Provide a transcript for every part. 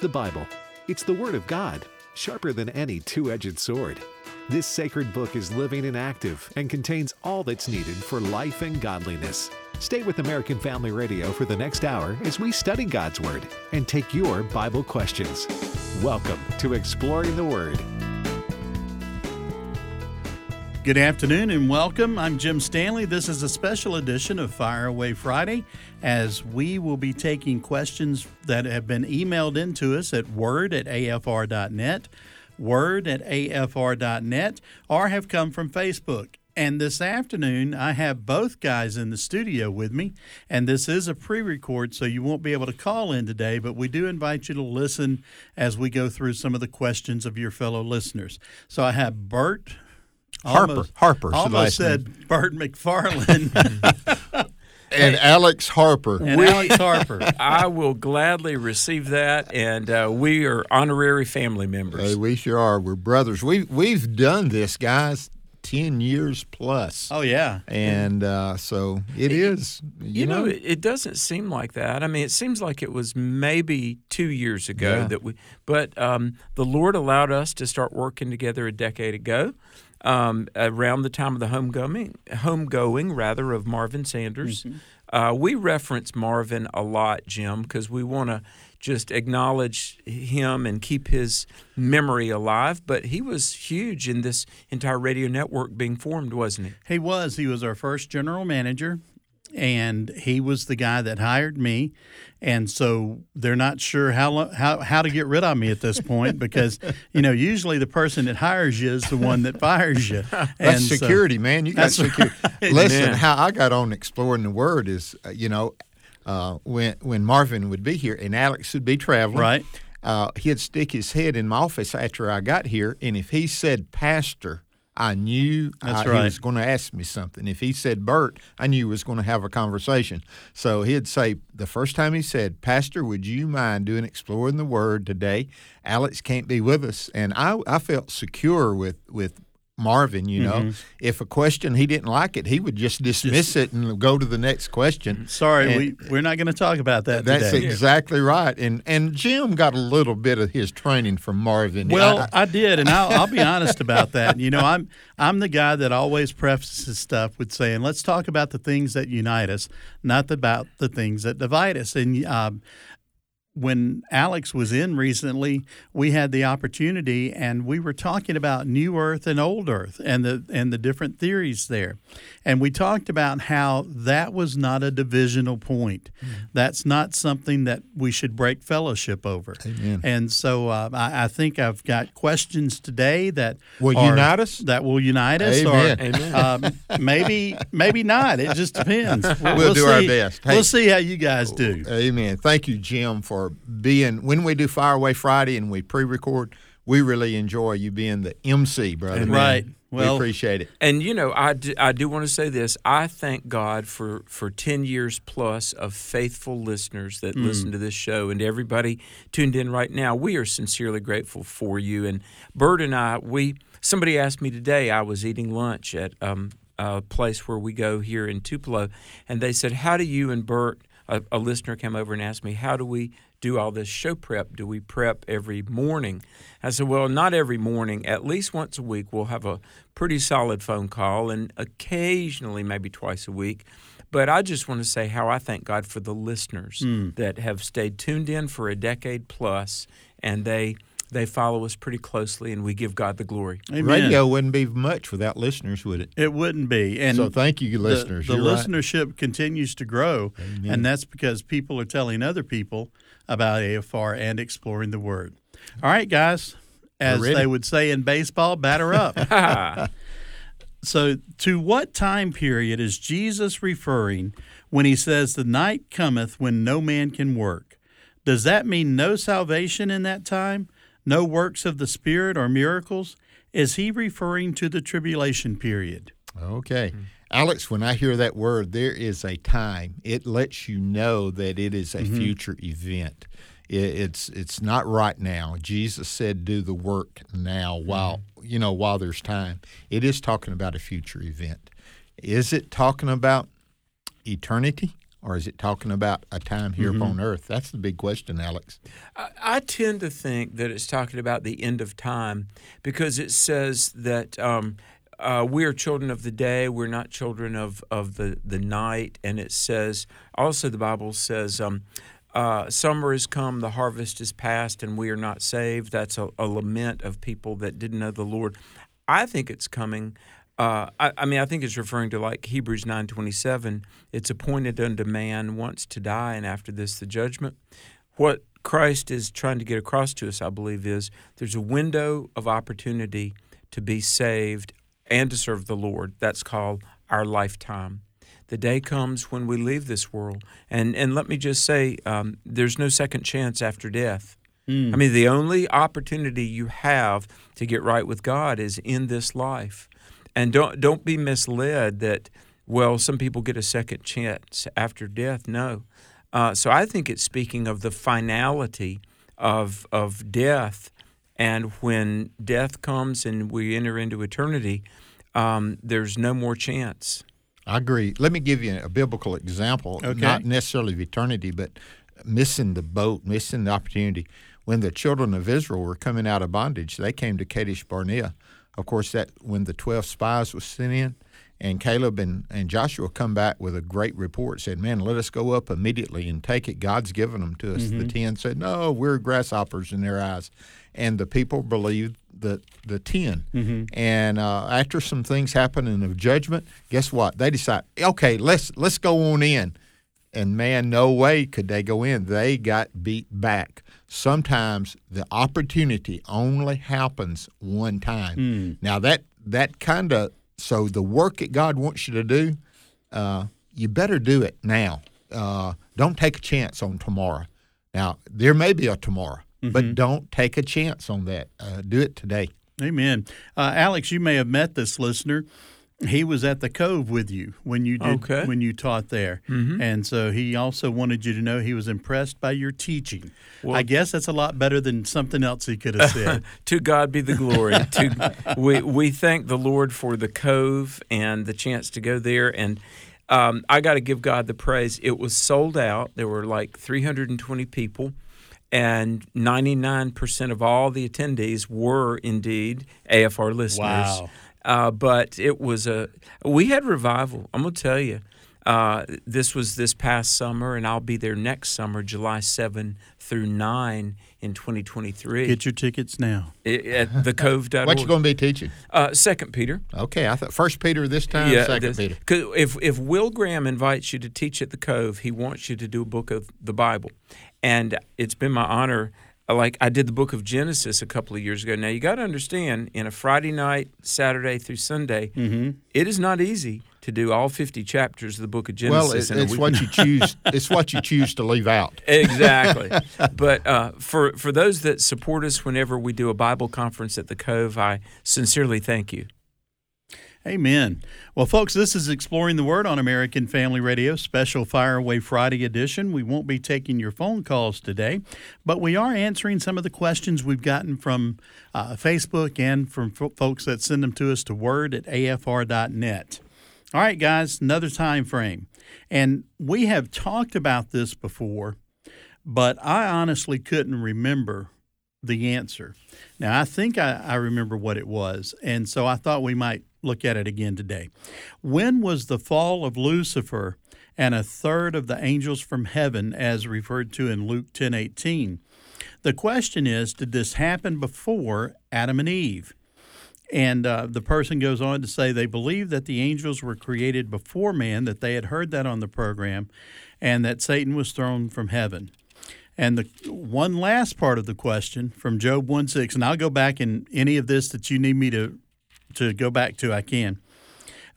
The Bible. It's the Word of God, sharper than any two edged sword. This sacred book is living and active and contains all that's needed for life and godliness. Stay with American Family Radio for the next hour as we study God's Word and take your Bible questions. Welcome to Exploring the Word. Good afternoon and welcome. I'm Jim Stanley. This is a special edition of Fire Away Friday as we will be taking questions that have been emailed into us at word at afr.net, word at afr.net, or have come from Facebook. And this afternoon, I have both guys in the studio with me, and this is a pre record, so you won't be able to call in today, but we do invite you to listen as we go through some of the questions of your fellow listeners. So I have Bert. Almost, Harper. the almost last said name. Bert McFarland and Alex Harper. and Alex Harper. I will gladly receive that, and uh, we are honorary family members. Hey, we sure are. We're brothers. We we've done this, guys, ten years plus, Oh yeah, and uh, so it is. You, you know, it, it doesn't seem like that. I mean, it seems like it was maybe two years ago Yeah. that we, but um, the Lord allowed us to start working together a decade ago. Um, around the time of the homegoing, homegoing rather of Marvin Sanders, uh, we reference Marvin a lot, Jim, because we want to just acknowledge him and keep his memory alive. But he was huge in this entire radio network being formed, wasn't he? he was. He was our first general manager, and he was the guy that hired me. And so they're not sure how how how to get rid of me at this point because you know usually the person that hires you is the one that fires you. That's And so- security, man. You got security. right. Listen, how I got on exploring the word is, uh, you know, uh, when when Marvin would be here and Alex would be traveling, Right. Uh, he'd stick his head in my office after I got here, and if he said pastor, I knew That's I- right. he was going to ask me something. If he said Bert, I knew he was going to have a conversation. So he'd say the first time he said, "Pastor, would you mind doing exploring the Word today?" Alex can't be with us, and I I felt secure with with. Marvin, you know, Mm-hmm. if a question he didn't like it, he would just dismiss it and go to the next question. Sorry, And- we we're not going to talk about that that's today. exactly right. And and Jim got a little bit of his training from Marvin. Well, I- I, did, and I'll, I'll be honest about that. You know, I'm I'm the guy that always prefaces stuff with saying, "Let's talk about the things that unite us, not about the things that divide us." And um, when Alex was in recently, we had the opportunity, and we were talking about New Earth and Old Earth, and the and the different theories there, and we talked about how that was not a divisional point. That's not something that we should break fellowship over. Amen. And so uh, I, I think I've got questions today that Will are- unite us? That will unite us, Amen. or Amen. um, maybe maybe not. It just depends. We'll, do our best. Hey. We'll see how you guys do. Amen. Thank you, Jim, for being when we do Fire Away Friday and we pre-record. We really enjoy you being the MC, brother. Right. we Well- appreciate it. And you know, I do, I do want to say this. I thank God for for ten years plus of faithful listeners that listen to this show, and everybody tuned in right now. We are sincerely grateful for you. And Bert and I, we somebody asked me today. I was eating lunch at um, a place where we go here in Tupelo, and they said, "How do you and Bert?" A, a listener came over and asked me, "How do we?" Do all this show prep? Do we prep every morning? I said, Well, not every morning. At least once a week, we'll have a pretty solid phone call, and occasionally, maybe twice a week. But I just want to say how I thank God for the listeners hmm. that have stayed tuned in for a decade plus, and they they follow us pretty closely, and we give God the glory. Amen. Radio wouldn't be much without listeners, would it? It wouldn't be. And so thank you, listeners. the You're right. listenership continues to grow, and that's because people are telling other people about AFR and exploring the Word. All right, guys. As they would say in baseball, batter up. so, to what time period is Jesus referring when he says, The night cometh when no man can work? Does that mean no salvation in that time? No works of the Spirit or miracles? Is he referring to the tribulation period? Okay. Hmm. Alex, when I hear that word, there is a time. It lets you know that it is a future event. It's it's not right now. Jesus said, "Do the work now, while you know while there's time." It is talking about a future event. Is it talking about eternity or is it talking about a time here Mm-hmm. upon earth? That's the big question, Alex. I, I tend to think that it's talking about the end of time because it says that um, uh, we are children of the day, we're not children of, of the, the night. And it says, also, the Bible says, um, uh, summer has come, the harvest is past, and we are not saved. That's a, a lament of people that didn't know the Lord. I think it's coming. Uh, I, I mean, I think it's referring to like Hebrews nine twenty seven. It's appointed unto man once to die, and after this the judgment. What Christ is trying to get across to us, I believe, is there's a window of opportunity to be saved and to serve the Lord. That's called our lifetime. The day comes when we leave this world, and and let me just say, um, there's no second chance after death. I mean, the only opportunity you have to get right with God is in this life. And don't don't be misled that well, some people get a second chance after death. No. Uh, so I think it's speaking of the finality of of death, and when death comes and we enter into eternity, um, there's no more chance. I agree. Let me give you a biblical example, Okay. not necessarily of eternity, but missing the boat, missing the opportunity. When the children of Israel were coming out of bondage, they came to Kadesh Barnea. Of course, that when the twelve spies were sent in, and Caleb and, and Joshua come back with a great report, said, "Man, let us go up immediately and take it. God's given them to us." The mm-hmm. ten said, "No, we're grasshoppers in their eyes," and the people believed the the 10 mm-hmm. And uh, after some things happen in the judgment, guess what? They decide, okay, let's let's go on in. And man, no way could they go in. They got beat back. Sometimes the opportunity only happens one time. Mm. Now that that kind of so the work that God wants you to do, uh, you better do it now. Uh, don't take a chance on tomorrow. Now there may be a tomorrow, but don't take a chance on that. Uh, do it today. Amen. Uh, Alex, you may have met this listener. He was at the Cove with you when you did Okay. when you taught there, and so he also wanted you to know he was impressed by your teaching. I guess that's a lot better than something else he could have said. to God be the glory. to, we we thank the Lord for the cove and the chance to go there. And um, I got to give God the praise. It was sold out. There were like 320 people, and 99% of all the attendees were indeed AFR listeners. Wow. Uh, but it was a we had revival. I'm gonna tell you. Uh, this was this past summer, and I'll be there next summer, July 7 through 9 in 2023 Get your tickets now. i- at thecove.org. What you going to be teaching? Uh, Second Peter. Okay, I thought First Peter this time. Yeah, Second this- Peter. 'cause if if Will Graham invites you to teach at the Cove, he wants you to do a book of the Bible, and it's been my honor. Like I did the book of Genesis a couple of years ago. Now you got to understand, in a Friday night, Saturday through Sunday, Mm-hmm. it is not easy to do all fifty chapters of the book of Well, Genesis. it, in a it's what you choose. it's what you choose to leave out. exactly. but uh, for for those that support us whenever we do a Bible conference at the Cove, I sincerely thank you. Amen. Well, folks, this is Exploring the Word on American Family Radio, special Fire Away Friday edition. We won't be taking your phone calls today, but we are answering some of the questions we've gotten from uh, Facebook and from fo- folks that send them to us to word at afr.net. All right, guys, another time frame. And we have talked about this before, but I honestly couldn't remember the answer. Now, I think I, I remember what it was, and so I thought we might look at it again today. When was the fall of Lucifer and a third of the angels from heaven, as referred to in Luke ten eighteen? The question is, did this happen before Adam and Eve? And uh, the person goes on to say they believe that the angels were created before man, that they had heard that on the program, and that Satan was thrown from heaven. And the one last part of the question from Job 1 6, and I'll go back in any of this that you need me to, to go back to, I can.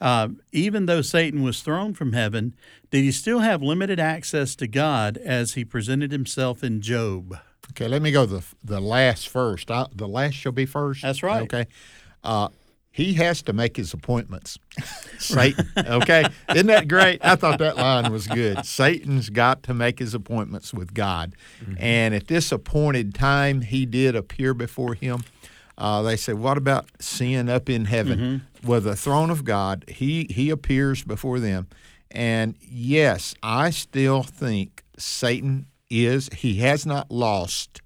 Uh, even though Satan was thrown from heaven, did he still have limited access to God as he presented himself in Job? Okay, let me go the the last first. I, the last shall be first. That's right. Okay, uh, he has to make his appointments. Satan. Okay, isn't that great? I thought that line was good. Satan's got to make his appointments with God, and at this appointed time, he did appear before him. Uh, they said, "What about sin up in heaven?" Well, the throne of God, he he appears before them, And yes, I still think Satan is, he has not lost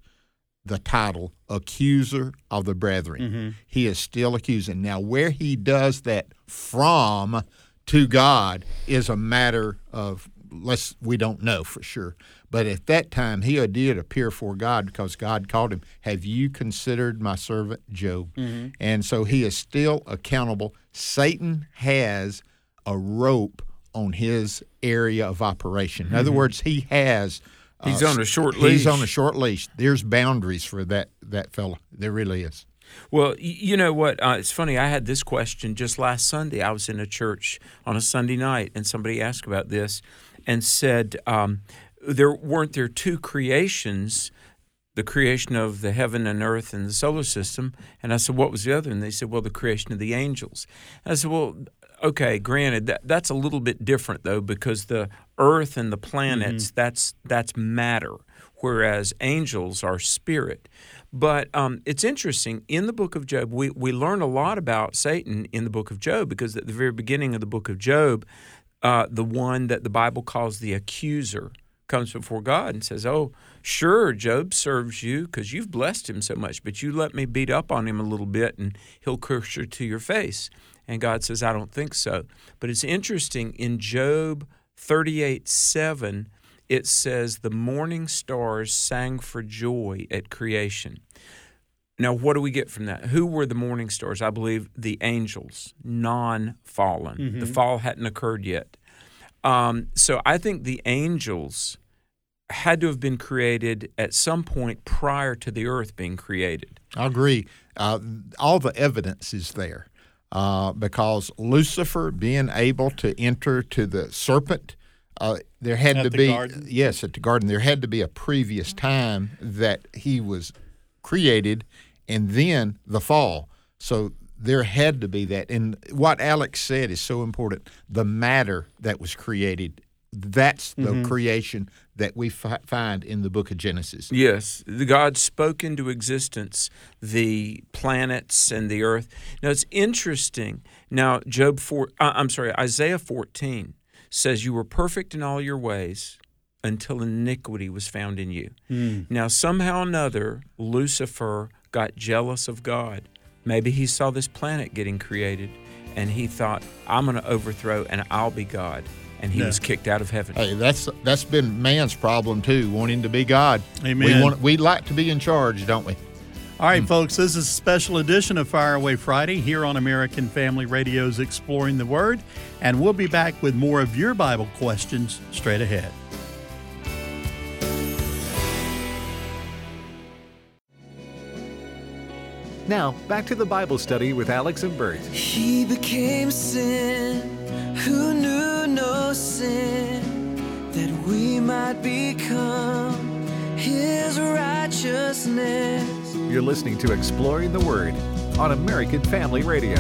the title accuser of the brethren. Mm-hmm. He is still accusing. Now, where he does that from to God is a matter of let's we don't know for sure. But at that time, he did appear for God because God called him, Have you considered my servant Job? Mm-hmm. And so he is still accountable. Satan has a rope on his area of operation. In other words, he has. Uh, He's on a short leash. He's on a short leash. There's boundaries for that that fellow. There really is. Well, you know what? Uh, it's funny. I had this question just last Sunday. I was in a church on a Sunday night, and somebody asked about this and said, um, "There weren't there two creations." The creation of the heaven and earth and the solar system. And I said, What was the other? And they said, Well, the creation of the angels. And I said, Well, okay, granted, that, that's a little bit different though, because the earth and the planets, that's that's matter, whereas angels are spirit. But um, it's interesting. In the book of Job, we, we learn a lot about Satan in the book of Job because at the very beginning of the book of Job, uh, the one that the Bible calls the accuser comes before God and says, Oh, sure, Job serves you because you've blessed him so much, but you let me beat up on him a little bit and he'll curse you to your face. And God says, I don't think so. But it's interesting in Job 38 7, it says, The morning stars sang for joy at creation. Now, what do we get from that? Who were the morning stars? I believe the angels, non fallen. The fall hadn't occurred yet. Um, so I think the angels had to have been created at some point prior to the earth being created. I agree. Uh, all the evidence is there uh, because Lucifer being able to enter to the serpent, uh, there had At to the be garden? yes at the garden. There had to be a previous time that he was created, and then the fall. So there had to be that. And what Alex said is so important. The matter that was created. That's the Mm-hmm. creation that we fi- find in the book of Genesis. Yes, the God spoke into existence the planets and the earth. Now it's interesting. Now Job four, uh, I'm sorry, Isaiah 14 says you were perfect in all your ways until iniquity was found in you. Now somehow or another Lucifer got jealous of God. Maybe he saw this planet getting created and he thought I'm going to overthrow and I'll be God. And he Yeah. was kicked out of heaven. Hey, that's that's been man's problem too, wanting to be God. Amen. We want we like to be in charge, don't we? All right, folks, this is a special edition of Fire Away Friday here on American Family Radio's Exploring the Word, and we'll be back with more of your Bible questions straight ahead. Now, back to the Bible study with Alex and Bert. He became sin who knew no sin that we might become his righteousness. You're listening to Exploring the Word on American Family Radio.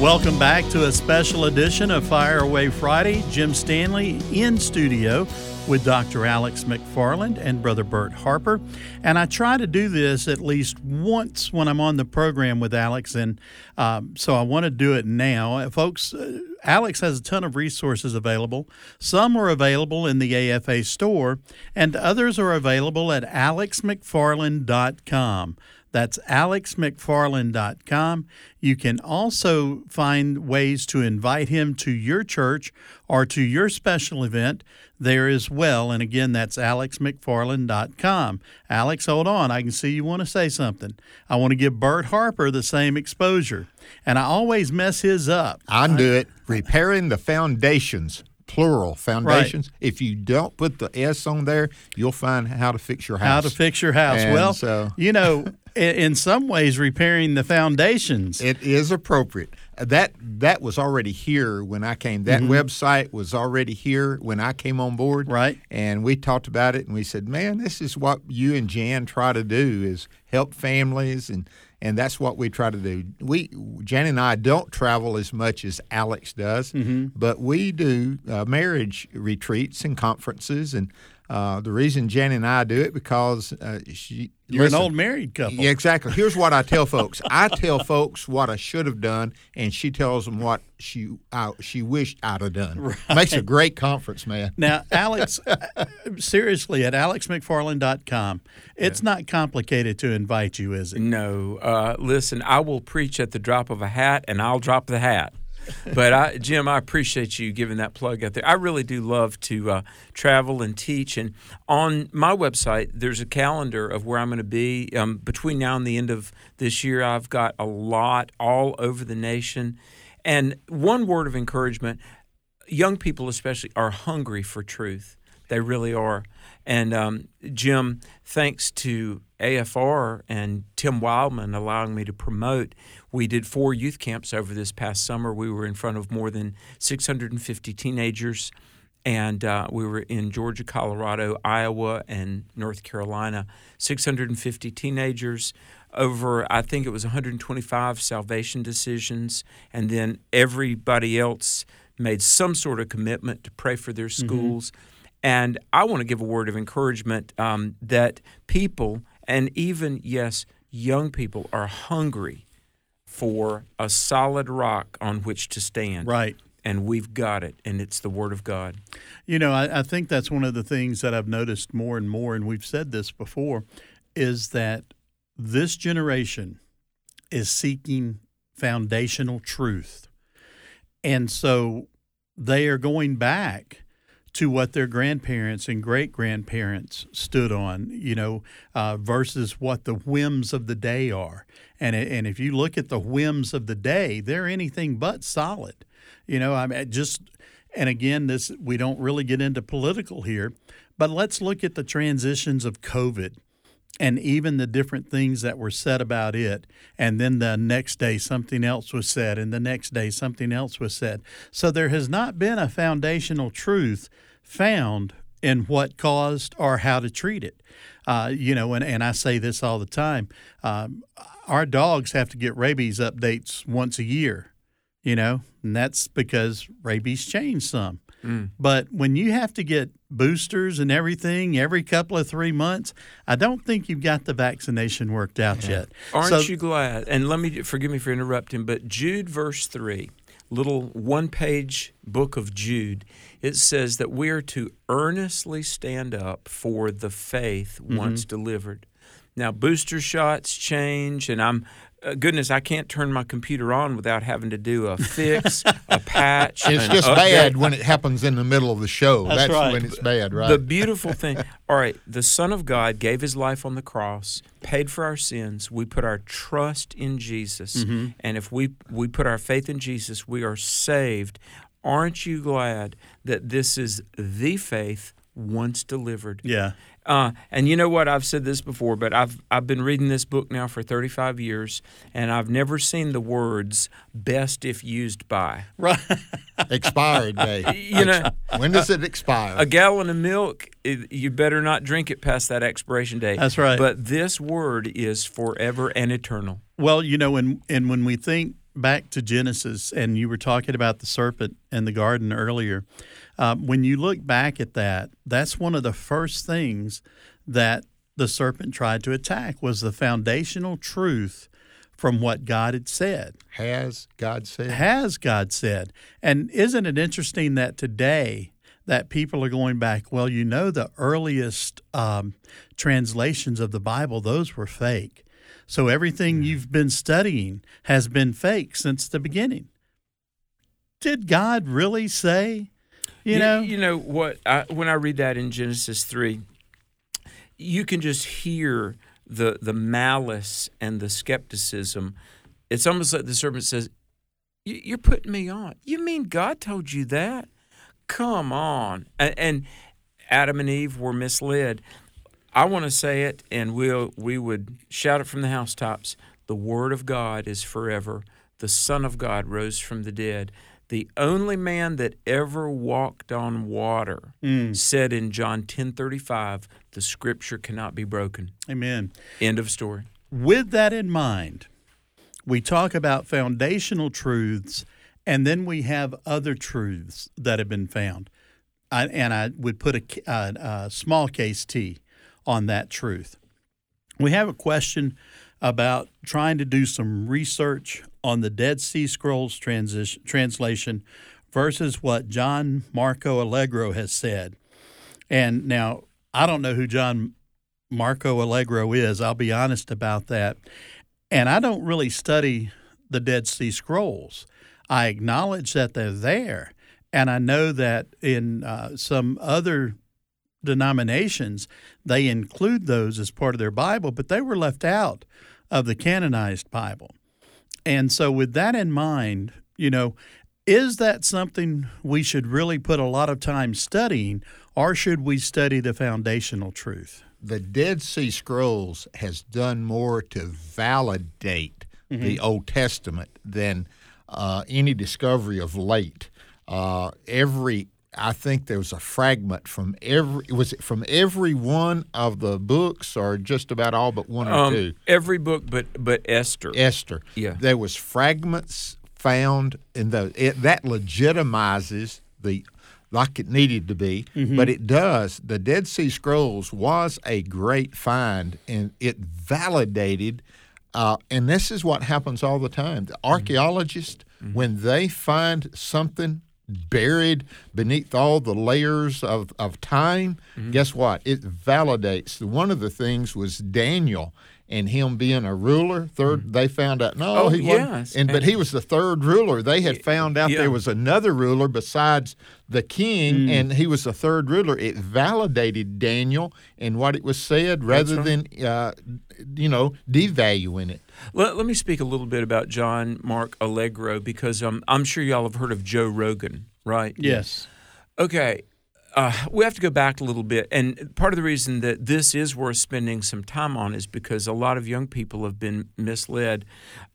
Welcome back to a special edition of Fire Away Friday. Jim Stanley in studio with Dr. Alex McFarland and Brother Bert Harper. And I try to do this at least once when I'm on the program with Alex, and um, so I want to do it now. Uh, Folks, uh, Alex has a ton of resources available. Some are available in the AFA store, and others are available at alexmcfarland.com. That's alexmcfarland.com. You can also find ways to invite him to your church or to your special event there as well. And again, that's alexmcfarland.com. Alex, hold on. I can see you want to say something. I want to give Bert Harper the same exposure. And I always mess his up. I do it. Repairing the foundations, plural foundations. If you don't put the S on there, you'll find how to fix your house. How to fix your house. And well, so- you know, in some ways, repairing the foundations. It is appropriate. That that was already here when I came. That website was already here when I came on board. Mm-hmm. Right. And we talked about it and we said, "Man, this is what you and Jan try to do is help families and and that's what we try to do. We Jan and I don't travel as much as Alex does, Mm-hmm. but we do uh, marriage retreats and conferences and Uh, the reason Jan and I do it because uh, she. You're listen, an old married couple. Yeah, exactly. Here's what I tell folks. I tell folks what I should have done, and she tells them what she I, she wished I'd have done. Right. Makes a great conference, man. Now, Alex, uh, seriously, at alexmcfarland.com, it's not complicated to invite you, is it? No, uh, listen, I will preach at the drop of a hat, and I'll drop the hat. But I, Jim, I appreciate you giving that plug out there. I really do love to uh, travel and teach. And on my website, there's a calendar of where I'm going to be um, between now and the end of this year. I've got a lot all over the nation. And one word of encouragement young people, especially, are hungry for truth. They really are. And um, Jim, thanks to AFR and Tim Wildmon allowing me to promote, we did four youth camps over this past summer. We were in front of more than 650 teenagers, and uh, we were in Georgia, Colorado, Iowa, and North Carolina. 650 teenagers, over I think it was 125 salvation decisions, and then everybody else made some sort of commitment to pray for their schools. Mm-hmm. And I want to give a word of encouragement um, that people, and even, yes, young people, are hungry for a solid rock on which to stand. Right. And we've got it, and it's the Word of God. You know, I, I think that's one of the things that I've noticed more and more, and we've said this before, is that this generation is seeking foundational truth. And so they are going back to what their grandparents and great grandparents stood on, you know, uh, versus what the whims of the day are. And, and if you look at the whims of the day, they're anything but solid. You know, I mean, just, and again, this, we don't really get into political here, but let's look at the transitions of COVID and even the different things that were said about it. And then the next day, something else was said, and the next day, something else was said. So there has not been a foundational truth found in what caused or how to treat it. Uh, you know, and, and I say this all the time um, our dogs have to get rabies updates once a year, you know, and that's because rabies changed some. Mm. But when you have to get boosters and everything every couple of three months, I don't think you've got the vaccination worked out yeah. yet. Aren't so, you glad? And let me forgive me for interrupting, but Jude verse three, little one-page book of Jude, it says that we are to earnestly stand up for the faith mm-hmm. once delivered. Now booster shots change, and I'm uh, goodness, I can't turn my computer on without having to do a fix, a patch. It's just update. bad when it happens in the middle of the show. That's, That's right. when it's bad, right? The beautiful thing. All right, the Son of God gave His life on the cross, paid for our sins. We put our trust in Jesus, mm-hmm. and if we we put our faith in Jesus, we are saved. Aren't you glad that this is the faith once delivered? Yeah. Uh, and you know what? I've said this before, but I've I've been reading this book now for 35 years, and I've never seen the words "best if used by." Right. Expired day. You know, when does it expire? A gallon of milk, it, you better not drink it past that expiration date. That's right. But this word is forever and eternal. Well, you know, and and when we think back to Genesis, and you were talking about the serpent and the garden earlier. Um, when you look back at that, that's one of the first things that the serpent tried to attack was the foundational truth from what God had said. Has God said? Has God said? And isn't it interesting that today that people are going back? Well, you know, the earliest um, translations of the Bible; those were fake. So everything you've been studying has been fake since the beginning. Did God really say? You, you know, you know what? I, when I read that in Genesis three, you can just hear the the malice and the skepticism. It's almost like the serpent says, "You're putting me on. You mean God told you that? Come on!" And, and Adam and Eve were misled. I want to say it, and we'll we would shout it from the housetops. The Word of God is forever. The Son of God rose from the dead the only man that ever walked on water mm. said in John 10:35, the scripture cannot be broken. Amen. End of story. With that in mind, we talk about foundational truths and then we have other truths that have been found. I, and I would put a, a, a small case T on that truth. We have a question about trying to do some research on the Dead Sea Scrolls translation versus what John Marco Allegro has said. And now, I don't know who John Marco Allegro is. I'll be honest about that. And I don't really study the Dead Sea Scrolls. I acknowledge that they're there. And I know that in uh, some other denominations, they include those as part of their Bible, but they were left out of the canonized Bible. And so, with that in mind, you know, is that something we should really put a lot of time studying, or should we study the foundational truth? The Dead Sea Scrolls has done more to validate mm-hmm. the Old Testament than uh, any discovery of late. Uh, every I think there was a fragment from every was it from every one of the books or just about all but one or um, two. Every book but but Esther. Esther. Yeah. There was fragments found in the it, that legitimizes the like it needed to be, mm-hmm. but it does. The Dead Sea Scrolls was a great find, and it validated. Uh, and this is what happens all the time. The archaeologists, mm-hmm. when they find something buried beneath all the layers of, of time, mm-hmm. guess what? It validates. One of the things was Daniel and him being a ruler. 3rd mm-hmm. they found out no, oh, he yes. wasn't. And, but he was the third ruler. They had found out yeah. there was another ruler besides the king, mm. and he was the third ruler. It validated Daniel and what it was said, rather right. than uh, you know devaluing it. Let, let me speak a little bit about John Mark Allegro because um, I'm sure y'all have heard of Joe Rogan, right? Yes. Okay. Uh, we have to go back a little bit. And part of the reason that this is worth spending some time on is because a lot of young people have been misled.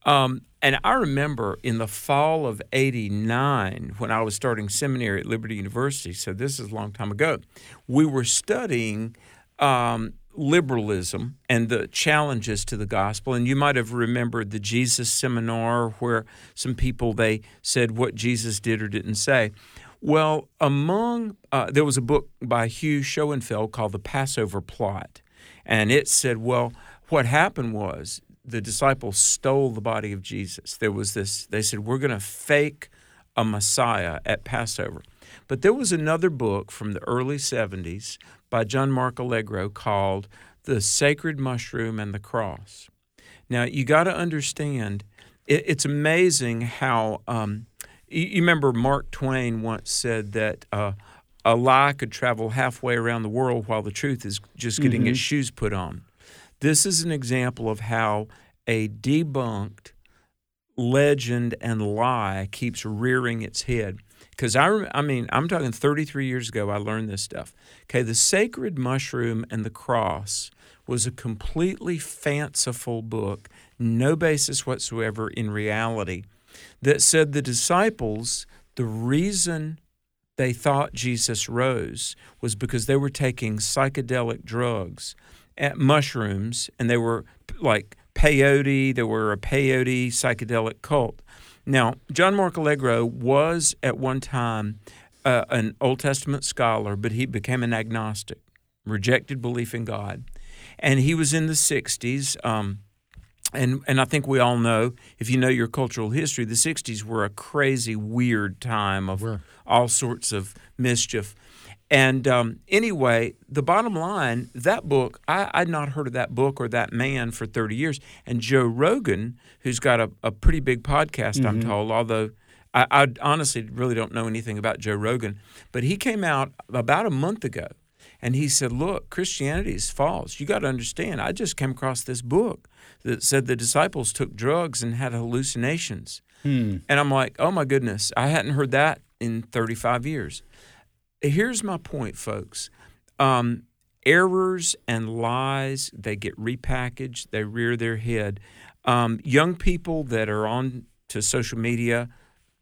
Um, and I remember in the fall of 89, when I was starting seminary at Liberty University, so this is a long time ago, we were studying um, liberalism and the challenges to the gospel. And you might have remembered the Jesus seminar where some people they said what Jesus did or didn't say. Well, among uh, there was a book by Hugh Schonfield called The Passover Plot, and it said, well, what happened was the disciples stole the body of Jesus. There was this. They said we're going to fake a Messiah at Passover. But there was another book from the early 70s by John Mark Allegro called The Sacred Mushroom and the Cross. Now, you got to understand, it, it's amazing how, um, you, remember Mark Twain once said that uh, a lie could travel halfway around the world while the truth is just getting mm-hmm. its shoes put on. This is an example of how a debunked legend and lie keeps rearing its head because I, I mean, I'm talking 33 years ago, I learned this stuff. Okay, the sacred mushroom and the cross was a completely fanciful book, no basis whatsoever in reality, that said the disciples, the reason they thought Jesus rose was because they were taking psychedelic drugs, at mushrooms, and they were like peyote, they were a peyote psychedelic cult. Now, John Mark Allegro was at one time uh, an Old Testament scholar, but he became an agnostic, rejected belief in God. And he was in the 60s. Um, and, and I think we all know, if you know your cultural history, the 60s were a crazy, weird time of all sorts of mischief. And um, anyway, the bottom line, that book, I, I'd not heard of that book or that man for 30 years. And Joe Rogan, who's got a, a pretty big podcast, mm-hmm. I'm told, although I, I honestly really don't know anything about Joe Rogan, but he came out about a month ago and he said, Look, Christianity is false. You got to understand, I just came across this book that said the disciples took drugs and had hallucinations. Hmm. And I'm like, Oh my goodness, I hadn't heard that in 35 years here's my point, folks. Um, errors and lies, they get repackaged, they rear their head. Um, young people that are on to social media,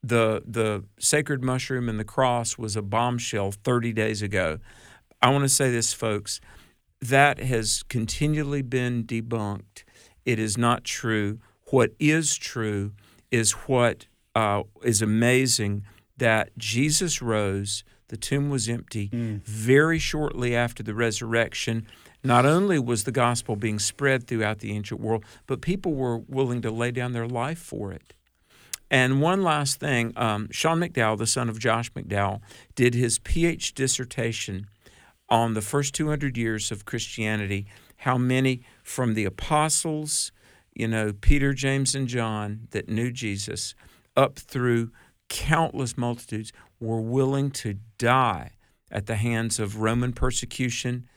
the the sacred mushroom and the cross was a bombshell 30 days ago. I want to say this, folks, that has continually been debunked. It is not true. What is true is what uh, is amazing that Jesus rose the tomb was empty. Very shortly after the resurrection, not only was the gospel being spread throughout the ancient world, but people were willing to lay down their life for it. And one last thing um, Sean McDowell, the son of Josh McDowell, did his PhD dissertation on the first 200 years of Christianity, how many from the apostles, you know, Peter, James, and John that knew Jesus, up through countless multitudes were willing to die at the hands of Roman persecution,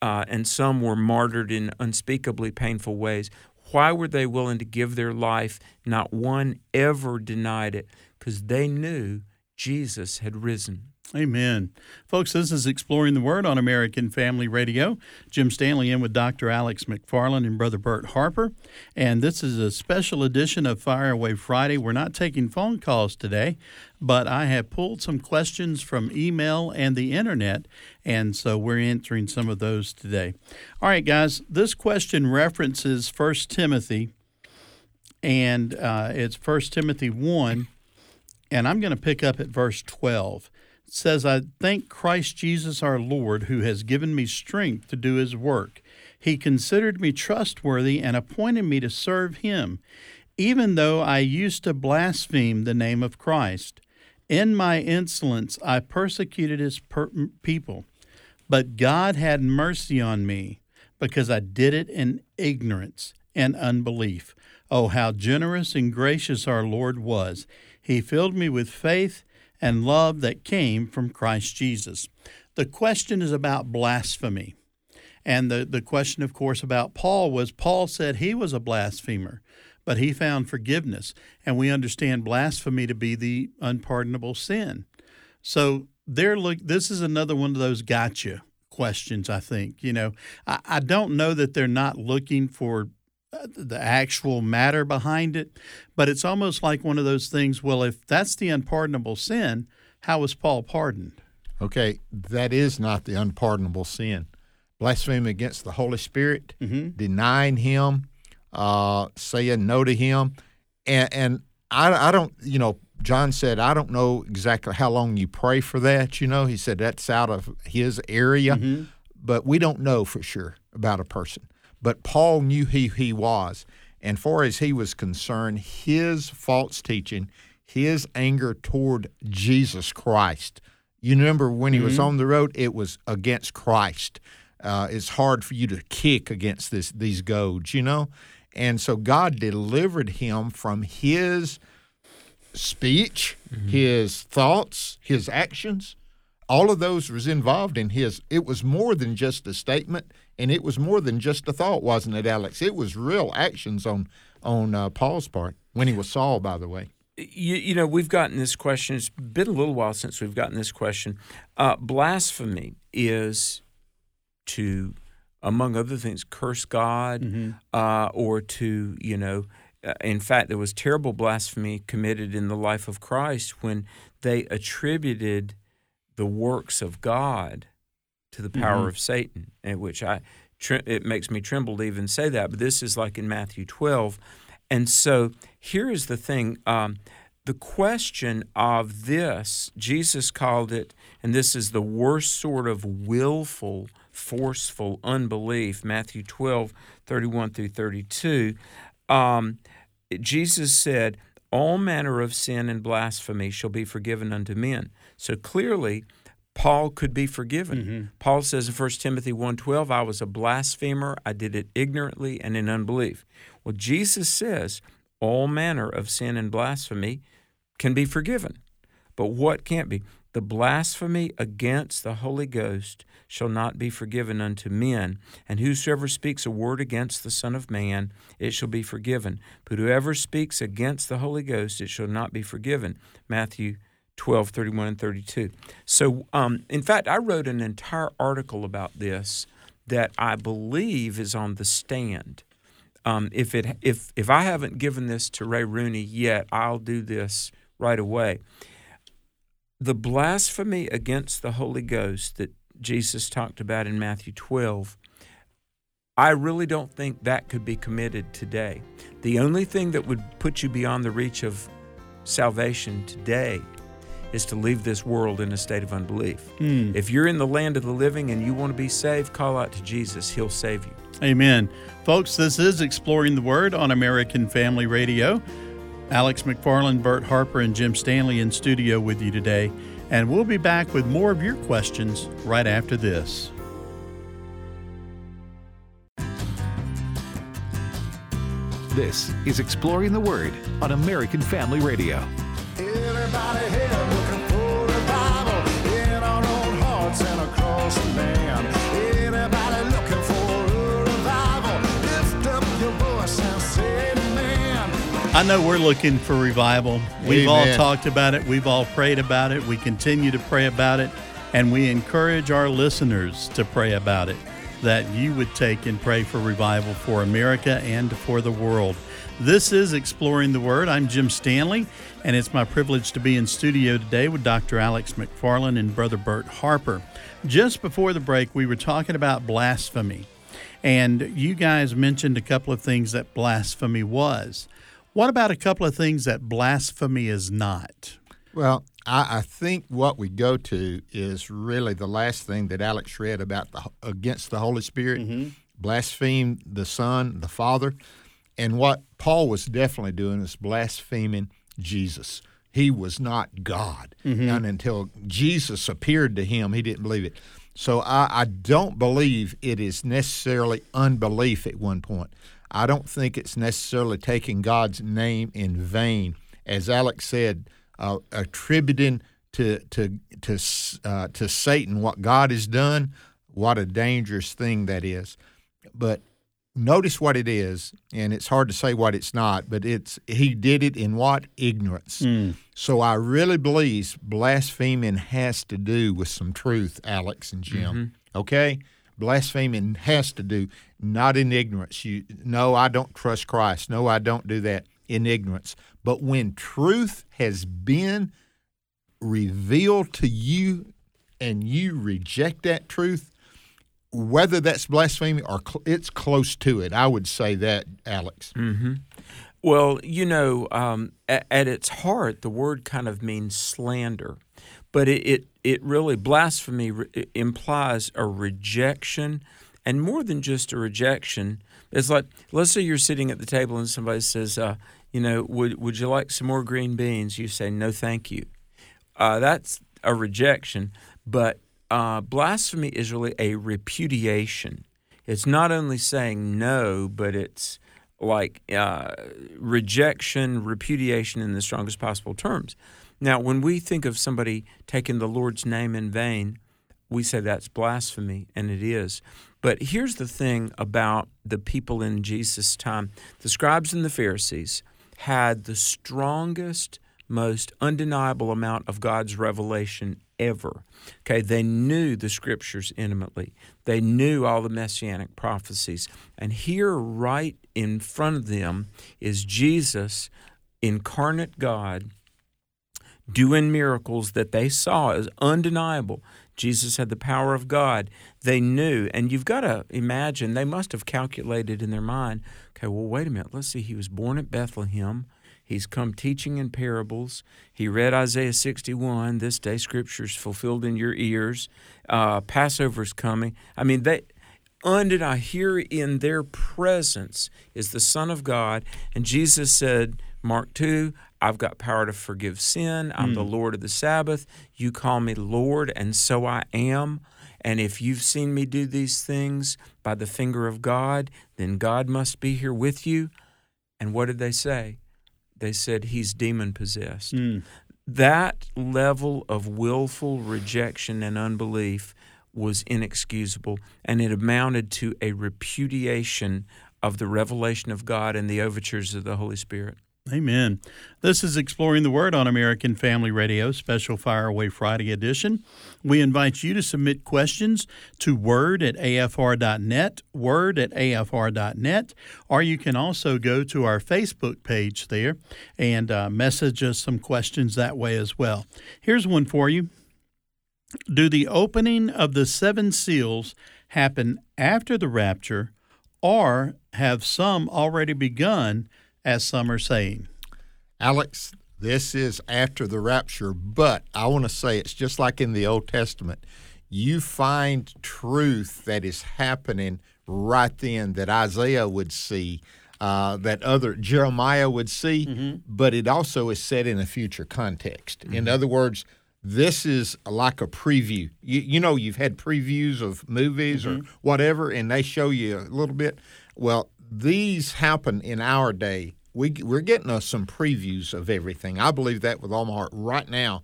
uh, and some were martyred in unspeakably painful ways. Why were they willing to give their life? Not one ever denied it because they knew Jesus had risen. Amen. Folks, this is Exploring the Word on American Family Radio. Jim Stanley in with Dr. Alex McFarland and Brother Bert Harper. And this is a special edition of Fire Away Friday. We're not taking phone calls today, but I have pulled some questions from email and the internet, and so we're answering some of those today. All right, guys, this question references 1 Timothy, and uh, it's 1 Timothy 1, and I'm going to pick up at verse 12 says, I thank Christ Jesus our Lord, who has given me strength to do his work. He considered me trustworthy and appointed me to serve him, even though I used to blaspheme the name of Christ. In my insolence, I persecuted his per- people. But God had mercy on me because I did it in ignorance and unbelief. Oh, how generous and gracious our Lord was! He filled me with faith and love that came from Christ Jesus. The question is about blasphemy. And the, the question, of course, about Paul was Paul said he was a blasphemer, but he found forgiveness. And we understand blasphemy to be the unpardonable sin. So there look this is another one of those gotcha questions, I think. You know, I, I don't know that they're not looking for the actual matter behind it, but it's almost like one of those things. Well, if that's the unpardonable sin, how was Paul pardoned? Okay, that is not the unpardonable sin. Blasphemy against the Holy Spirit, Mm-hmm. denying Him, uh, saying no to Him, and and I, I don't, you know, John said I don't know exactly how long you pray for that. You know, he said that's out of his area, Mm-hmm. but we don't know for sure about a person. But Paul knew who he was, and far as he was concerned, his false teaching, his anger toward Jesus Christ. You remember when he was on the road, it was against Christ. Uh, it's hard for you to kick against this these goads, you know, and so God delivered him from his speech, his thoughts, his actions. All of those was involved in his. It was more than just a statement, and it was more than just a thought, wasn't it, Alex? It was real actions on on uh, Paul's part when he was Saul, by the way. You, you know, we've gotten this question. It's been a little while since we've gotten this question. Uh, blasphemy is to, among other things, curse God uh, or to, you know, uh, in fact, there was terrible blasphemy committed in the life of Christ when they attributed the works of God to the power of Satan, and which I it makes me tremble to even say that. But this is like in Matthew 12, and so here is the thing: um, the question of this, Jesus called it, and this is the worst sort of willful, forceful unbelief. Matthew 12, 31 through 32. Um, Jesus said, All manner of sin and blasphemy shall be forgiven unto men. So clearly, Paul could be forgiven. Mm-hmm. Paul says in 1 Timothy 1:12, I was a blasphemer, I did it ignorantly and in unbelief. Well, Jesus says all manner of sin and blasphemy can be forgiven. But what can't be? The blasphemy against the Holy Ghost shall not be forgiven unto men, and whosoever speaks a word against the Son of Man, it shall be forgiven. But whoever speaks against the Holy Ghost, it shall not be forgiven. Matthew 12, 31, and 32. So, um, in fact, I wrote an entire article about this that I believe is on the stand. Um, if it if if I haven't given this to Ray Rooney yet, I'll do this right away. The blasphemy against the Holy Ghost that Jesus talked about in Matthew 12, I really don't think that could be committed today. The only thing that would put you beyond the reach of salvation today is to leave this world in a state of unbelief. Hmm. If you're in the land of the living and you want to be saved, call out to Jesus. He'll save you. Amen. Folks, this is Exploring the Word on American Family Radio. Alex McFarland, Bert Harper, and Jim Stanley in studio with you today. And we'll be back with more of your questions right after this. This is Exploring the Word on American Family Radio. Everybody I know we're looking for revival. We've all talked about it, we've all prayed about it, we continue to pray about it, and we encourage our listeners to pray about it. That you would take and pray for revival for America and for the world. This is Exploring the Word. I'm Jim Stanley, and it's my privilege to be in studio today with Dr. Alex McFarland and Brother Bert Harper. Just before the break, we were talking about blasphemy, and you guys mentioned a couple of things that blasphemy was. What about a couple of things that blasphemy is not? Well, I, I think what we go to is really the last thing that Alex read about the against the Holy Spirit, mm-hmm. blaspheme the Son, the Father, and what Paul was definitely doing is blaspheming Jesus. He was not God, mm-hmm. and until Jesus appeared to him, he didn't believe it. So I, I don't believe it is necessarily unbelief at one point. I don't think it's necessarily taking God's name in vain, as Alex said, uh, attributing to to to uh, to Satan what God has done. What a dangerous thing that is. But notice what it is, and it's hard to say what it's not. But it's he did it in what ignorance. So I really believe blaspheming has to do with some truth, Alex and Jim. Okay, blaspheming has to do not in ignorance. You no, I don't trust Christ. No, I don't do that in ignorance. But when truth has been revealed to you and you reject that truth, whether that's blasphemy or cl- it's close to it, I would say that, Alex. Well, you know, um, at, at its heart, the word kind of means slander, but it it, it really blasphemy implies a rejection, and more than just a rejection. It's like let's say you're sitting at the table and somebody says, uh, you know, would would you like some more green beans? You say, no, thank you. Uh, that's a rejection, but uh, blasphemy is really a repudiation. It's not only saying no, but it's like uh, rejection, repudiation in the strongest possible terms. Now, when we think of somebody taking the Lord's name in vain, we say that's blasphemy, and it is. But here's the thing about the people in Jesus' time the scribes and the Pharisees had the strongest, most undeniable amount of God's revelation ever. Okay, they knew the scriptures intimately. They knew all the messianic prophecies. And here right in front of them is Jesus, incarnate God, doing miracles that they saw as undeniable. Jesus had the power of God. They knew, and you've got to imagine they must have calculated in their mind okay, well, wait a minute. Let's see. He was born at Bethlehem. He's come teaching in parables. He read Isaiah 61. This day, scripture's fulfilled in your ears. Uh, Passover's coming. I mean, they undid I hear in their presence is the Son of God. And Jesus said, Mark 2, I've got power to forgive sin. I'm the hmm. Lord of the Sabbath. You call me Lord, and so I am. And if you've seen me do these things by the finger of God, then God must be here with you. And what did they say? They said, He's demon possessed. Hmm. That level of willful rejection and unbelief was inexcusable, and it amounted to a repudiation of the revelation of God and the overtures of the Holy Spirit. Amen. This is Exploring the Word on American Family Radio, special Fire Away Friday edition. We invite you to submit questions to word at afr.net, word at afr.net, or you can also go to our Facebook page there and uh, message us some questions that way as well. Here's one for you Do the opening of the seven seals happen after the rapture, or have some already begun? As some are saying. Alex, This is after the rapture, but I want to say it's just like in the Old Testament. You find truth that is happening right then that Isaiah would see, uh, that other Jeremiah would see, mm-hmm. but it also is set in a future context. In mm-hmm. other words, this is like a preview. You, you know, you've had previews of movies or mm-hmm. whatever, and they show you a little bit. Well, these happen in our day. We, we're getting us some previews of everything. I believe that with all my heart right now,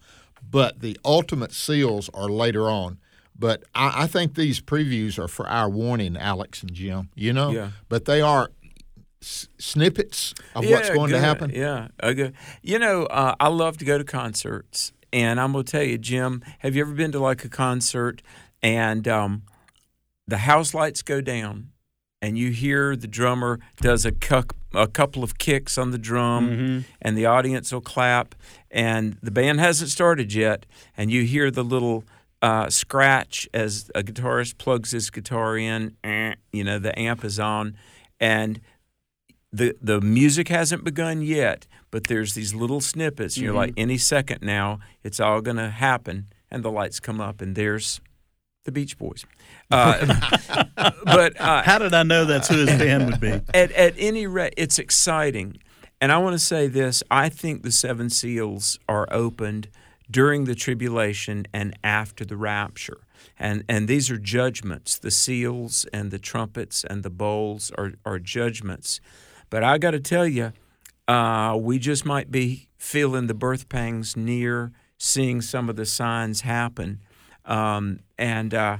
but the ultimate seals are later on. But I, I think these previews are for our warning, Alex and Jim. You know, Yeah. but they are s- snippets of what's Yeah, going to happen. Yeah, okay. You know, uh, I love to go to concerts, and I'm gonna tell you, Jim. Have you ever been to like a concert and um, the house lights go down, and you hear the drummer does a cuck, a couple of kicks on the drum, and the audience will clap, and the band hasn't started yet, and you hear the little. Uh, scratch as a guitarist plugs his guitar in, eh, you know, the amp is on, and the the music hasn't begun yet, but there's these little snippets. You're like, any second now, it's all going to happen, and the lights come up, and there's the Beach Boys. Uh, but uh, How did I know that's who his band would be? at at any rate, it's exciting, and I want to say this: I think the seven seals are opened during the tribulation and after the rapture. And, and these are judgments. The seals and the trumpets and the bowls are, are judgments. But I got to tell you, uh, we just might be feeling the birth pangs near, seeing some of the signs happen. Um, and uh,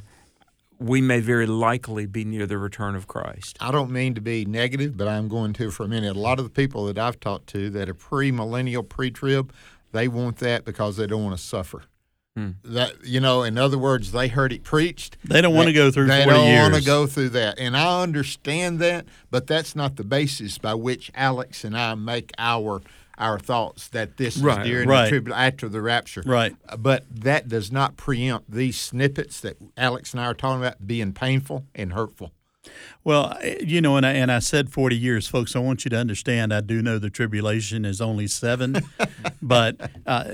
we may very likely be near the return of Christ. I don't mean to be negative, but I'm going to for a minute. A lot of the people that I've talked to that are pre-millennial, pre-trib, they want that because they don't want to suffer. That you know, in other words, they heard it preached. They don't want to go through They 40 don't want to go through that, and I understand that, but that's not the basis by which Alex and I make our our thoughts that this Right, is during right. the tribulation after the rapture. Right. But that does not preempt these snippets that Alex and I are talking about being painful and hurtful. Well, you know, and I, and I said 40 years, folks. I want you to understand. I do know the tribulation is only seven, but uh,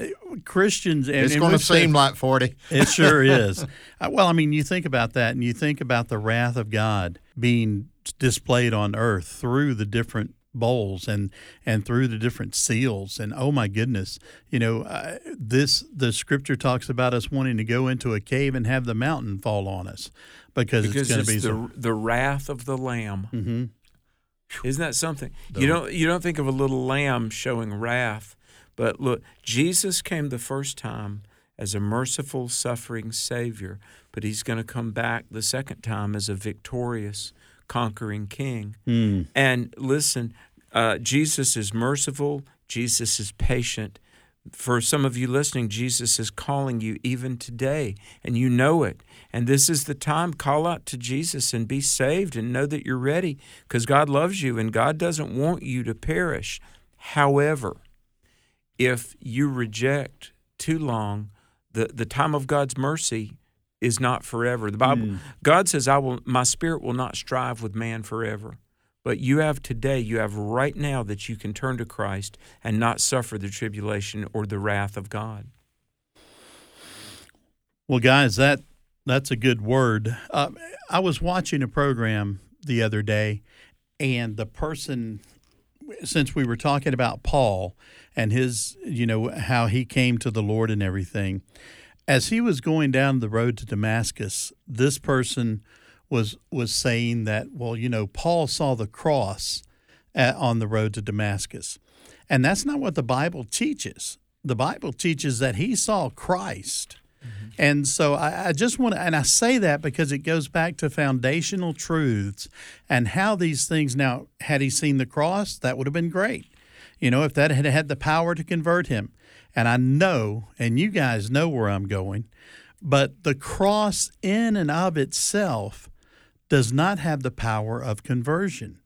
Christians and It's going to seem like forty. It sure is. Uh, Well, I mean, you think about that, and you think about the wrath of God being displayed on earth through the different bowls and and through the different seals, and oh my goodness, you know, uh, this the Scripture talks about us wanting to go into a cave and have the mountain fall on us because, because it's going to be the the wrath of the lamb. hmm Isn't that something? You don't you don't think of a little lamb showing wrath, but look, Jesus came the first time as a merciful, suffering Savior, but He's going to come back the second time as a victorious, conquering King. Mm. And listen, uh, Jesus is merciful. Jesus is patient. For some of you listening, Jesus is calling you even today, and you know it. And this is the time. Call out to Jesus and be saved and know that you're ready because God loves you and God doesn't want you to perish. However, if you reject too long, the, the time of God's mercy is not forever. The Bible God says, I will my spirit will not strive with man forever. But you have today, you have right now that you can turn to Christ and not suffer the tribulation or the wrath of God. Well, guys, that that's a good word. Uh, I was watching a program the other day, and the person, since we were talking about Paul and his, you know, how he came to the Lord and everything, as he was going down the road to Damascus, this person was was saying that, well, you know, Paul saw the cross at, on the road to Damascus, and that's not what the Bible teaches. The Bible teaches that he saw Christ. Mm-hmm. And so I, I just want to, and I say that because it goes back to foundational truths and how these things. Now, had he seen the cross, that would have been great. You know, if that had had the power to convert him. And I know, and you guys know where I'm going, but the cross in and of itself does not have the power of conversion.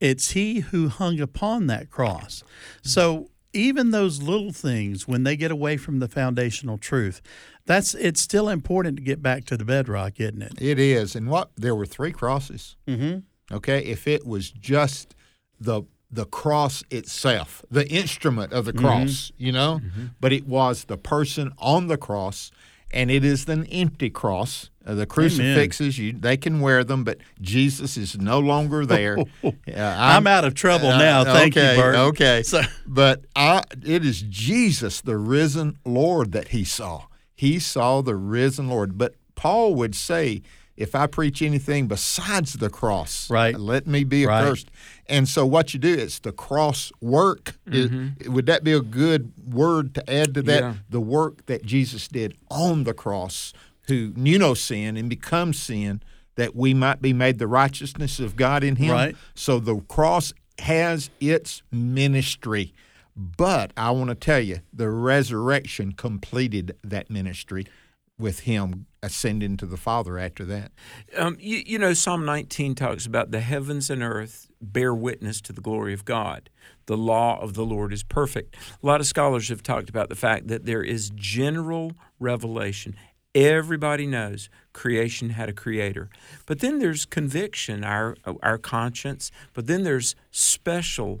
It's he who hung upon that cross. So even those little things, when they get away from the foundational truth, that's it's still important to get back to the bedrock, isn't it? It is, and what there were three crosses. Mm-hmm. Okay, if it was just the the cross itself, the instrument of the cross, you know, but it was the person on the cross, and it is an empty cross. Uh, the crucifixes, you they can wear them, but Jesus is no longer there. Uh, I'm, out of trouble now. Thank okay, you, Bert. Okay, So- but I, it is Jesus, the risen Lord, that he saw. He saw the risen Lord. But Paul would say, if I preach anything besides the cross, Right. let me be Right. accursed. And so what you do, it's the cross work. It- mm-hmm. would that be a good word to add to that? Yeah. The work that Jesus did on the cross, who knew no sin and becomes sin, that we might be made the righteousness of God in him. Right. So the cross has its ministry. But I want to tell you, the resurrection completed that ministry with him ascending to the Father after that. Um, you, you know, Psalm 19 talks about the heavens and earth bear witness to the glory of God. The law of the Lord is perfect. A lot of scholars have talked about the fact that there is general revelation. Everybody knows creation had a creator. But then there's conviction, our, our conscience. But then there's special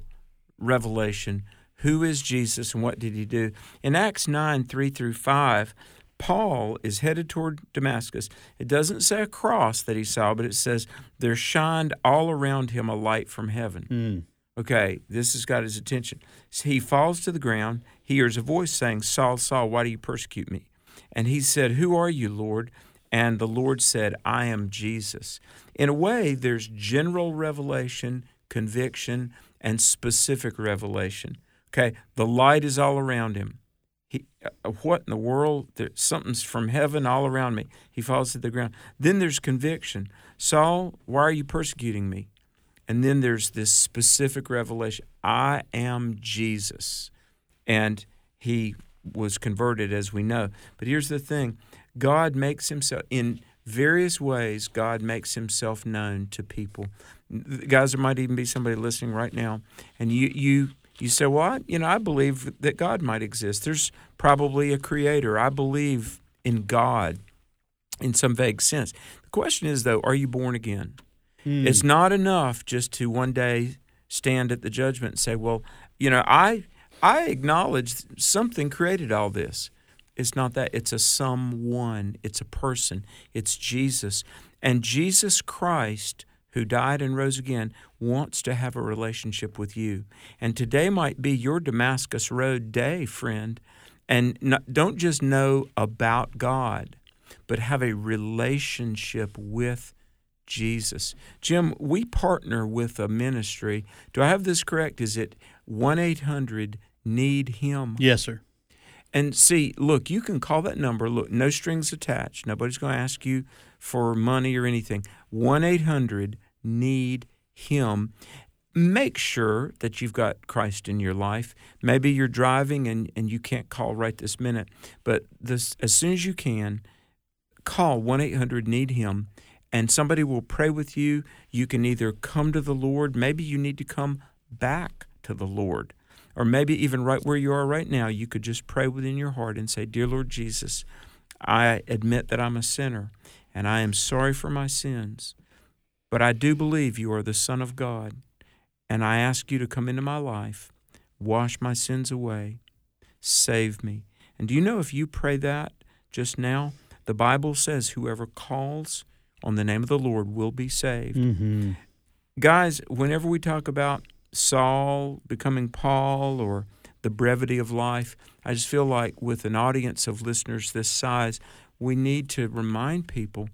revelation. Who is Jesus and what did he do? In Acts 9 3 through 5, Paul is headed toward Damascus. It doesn't say a cross that he saw, but it says there shined all around him a light from heaven. Mm. Okay, this has got his attention. So he falls to the ground. He hears a voice saying, Saul, Saul, why do you persecute me? And he said, Who are you, Lord? And the Lord said, I am Jesus. In a way, there's general revelation, conviction, and specific revelation. Okay, the light is all around him. He, uh, what in the world? There, something's from heaven all around me. He falls to the ground. Then there's conviction. Saul, why are you persecuting me? And then there's this specific revelation I am Jesus. And he was converted, as we know. But here's the thing God makes himself, in various ways, God makes himself known to people. Guys, there might even be somebody listening right now, and you, you, you say, Well, I, you know, I believe that God might exist. There's probably a creator. I believe in God in some vague sense. The question is, though, are you born again? Hmm. It's not enough just to one day stand at the judgment and say, "Well, you know, I I acknowledge something created all this." It's not that. It's a someone. It's a person. It's Jesus. And Jesus Christ, who died and rose again, wants to have a relationship with you. And today might be your Damascus Road day, friend. And not, don't just know about God, but have a relationship with Jesus. Jim, we partner with a ministry. Do I have this correct? Is it 1 800 Need Him? Yes, sir. And see, look, you can call that number. Look, no strings attached. Nobody's going to ask you for money or anything. 1 800 Need Him. Make sure that you've got Christ in your life. Maybe you're driving and, and you can't call right this minute, but this, as soon as you can, call 1 800 Need Him and somebody will pray with you. You can either come to the Lord, maybe you need to come back to the Lord. Or maybe even right where you are right now, you could just pray within your heart and say, Dear Lord Jesus, I admit that I'm a sinner and I am sorry for my sins, but I do believe you are the Son of God, and I ask you to come into my life, wash my sins away, save me. And do you know if you pray that just now, the Bible says whoever calls on the name of the Lord will be saved. Mm-hmm. Guys, whenever we talk about Saul becoming Paul or the brevity of life, I just feel like with an audience of listeners this size, we need to remind people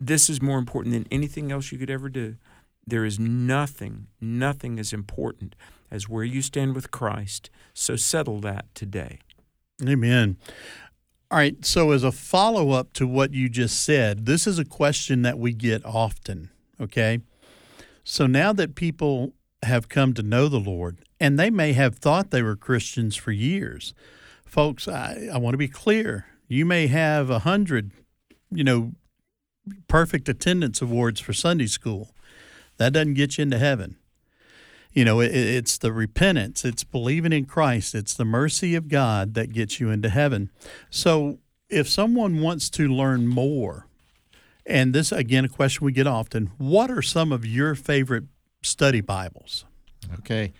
this is more important than anything else you could ever do. There is nothing, nothing as important as where you stand with Christ. So settle that today. Amen. All right. So, as a follow up to what you just said, this is a question that we get often. Okay. So, now that people have come to know the Lord, and they may have thought they were Christians for years, folks, I, I want to be clear. You may have a hundred, you know, perfect attendance awards for Sunday school. That doesn't get you into heaven. You know, it, it's the repentance, it's believing in Christ, it's the mercy of God that gets you into heaven. So, if someone wants to learn more, and this again a question we get often, what are some of your favorite study Bibles? Okay,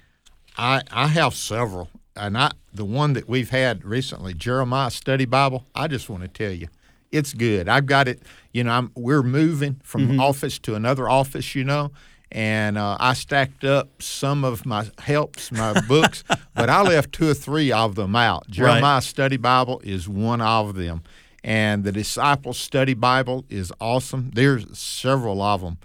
I I have several, and I the one that we've had recently, Jeremiah Study Bible. I just want to tell you, it's good. I've got it. You know, I'm, we're moving from office to another office. You know. And uh, I stacked up some of my helps, my books, but I left two or three of them out. Jeremiah Study Bible is one of them, and the Disciples Study Bible is awesome. There's several of them.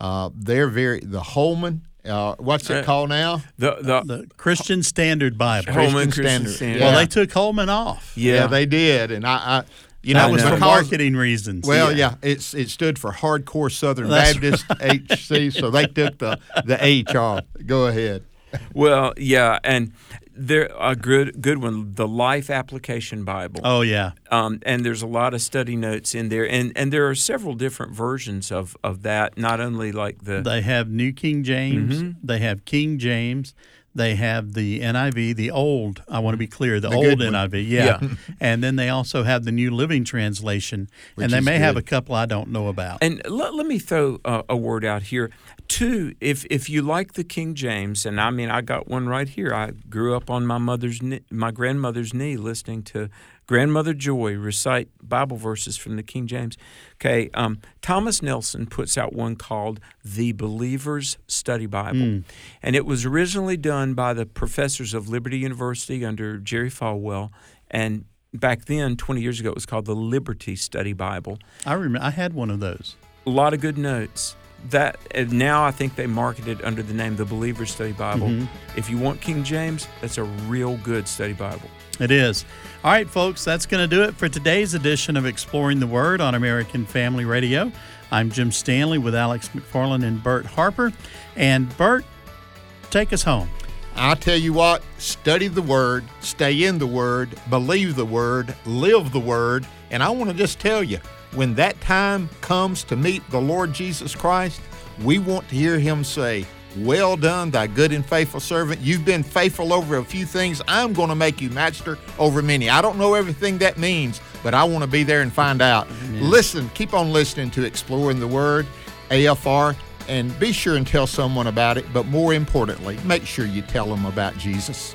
Uh, they're very the Holman. Uh, what's it Uh, called now? The the, The Christian Standard Bible. Holman Christian Christian Standard. Standard. Well, Yeah. they took Holman off. yeah. they did, and I, I you know, That was for marketing reasons. Well, yeah, it's it stood for Hardcore Southern That's Baptist HC, so they took the the H off. Go ahead. Well, yeah, and there a good good one, the Life Application Bible. Oh, yeah. Um, and there's a lot of study notes in there, and, and there are several different versions of, of that. Not only like the They have New King James. Mm-hmm. They have King James. They have the NIV, the old. I want to be clear, the, The old. NIV. Yeah. Yeah. and then they also have the New Living Translation, Which and they is may have a couple I don't know about. And let, let me throw a, a word out here. Two, if if you like the King James, and I mean, I got one right here. I grew up on my mother's, knee, my grandmother's knee, listening to Grandmother Joy recite Bible verses from the King James. Okay, um, Thomas Nelson puts out one called the Believer's Study Bible, and it was originally done by the professors of Liberty University under Jerry Falwell, and back then, 20 years ago, it was called the Liberty Study Bible I remember I had one of those. a lot of good notes. That and now I think they market it under the name the Believer's Study Bible. Mm-hmm. If you want King James, that's a real good study Bible. It is. All right, folks, that's going to do it for today's edition of Exploring the Word on American Family Radio. I'm Jim Stanley with Alex McFarland and Bert Harper. And Bert, take us home. I tell you what, study the Word, stay in the Word, believe the Word, live the Word. And I want to just tell you, when that time comes to meet the Lord Jesus Christ, we want to hear Him say, Well done, thy good and faithful servant. You've been faithful over a few things. I'm going to make you master over many. I don't know everything that means, but I want to be there and find out. Listen, keep on listening to Exploring the Word, AFR, and be sure and tell someone about it. But more importantly, make sure you tell them about Jesus.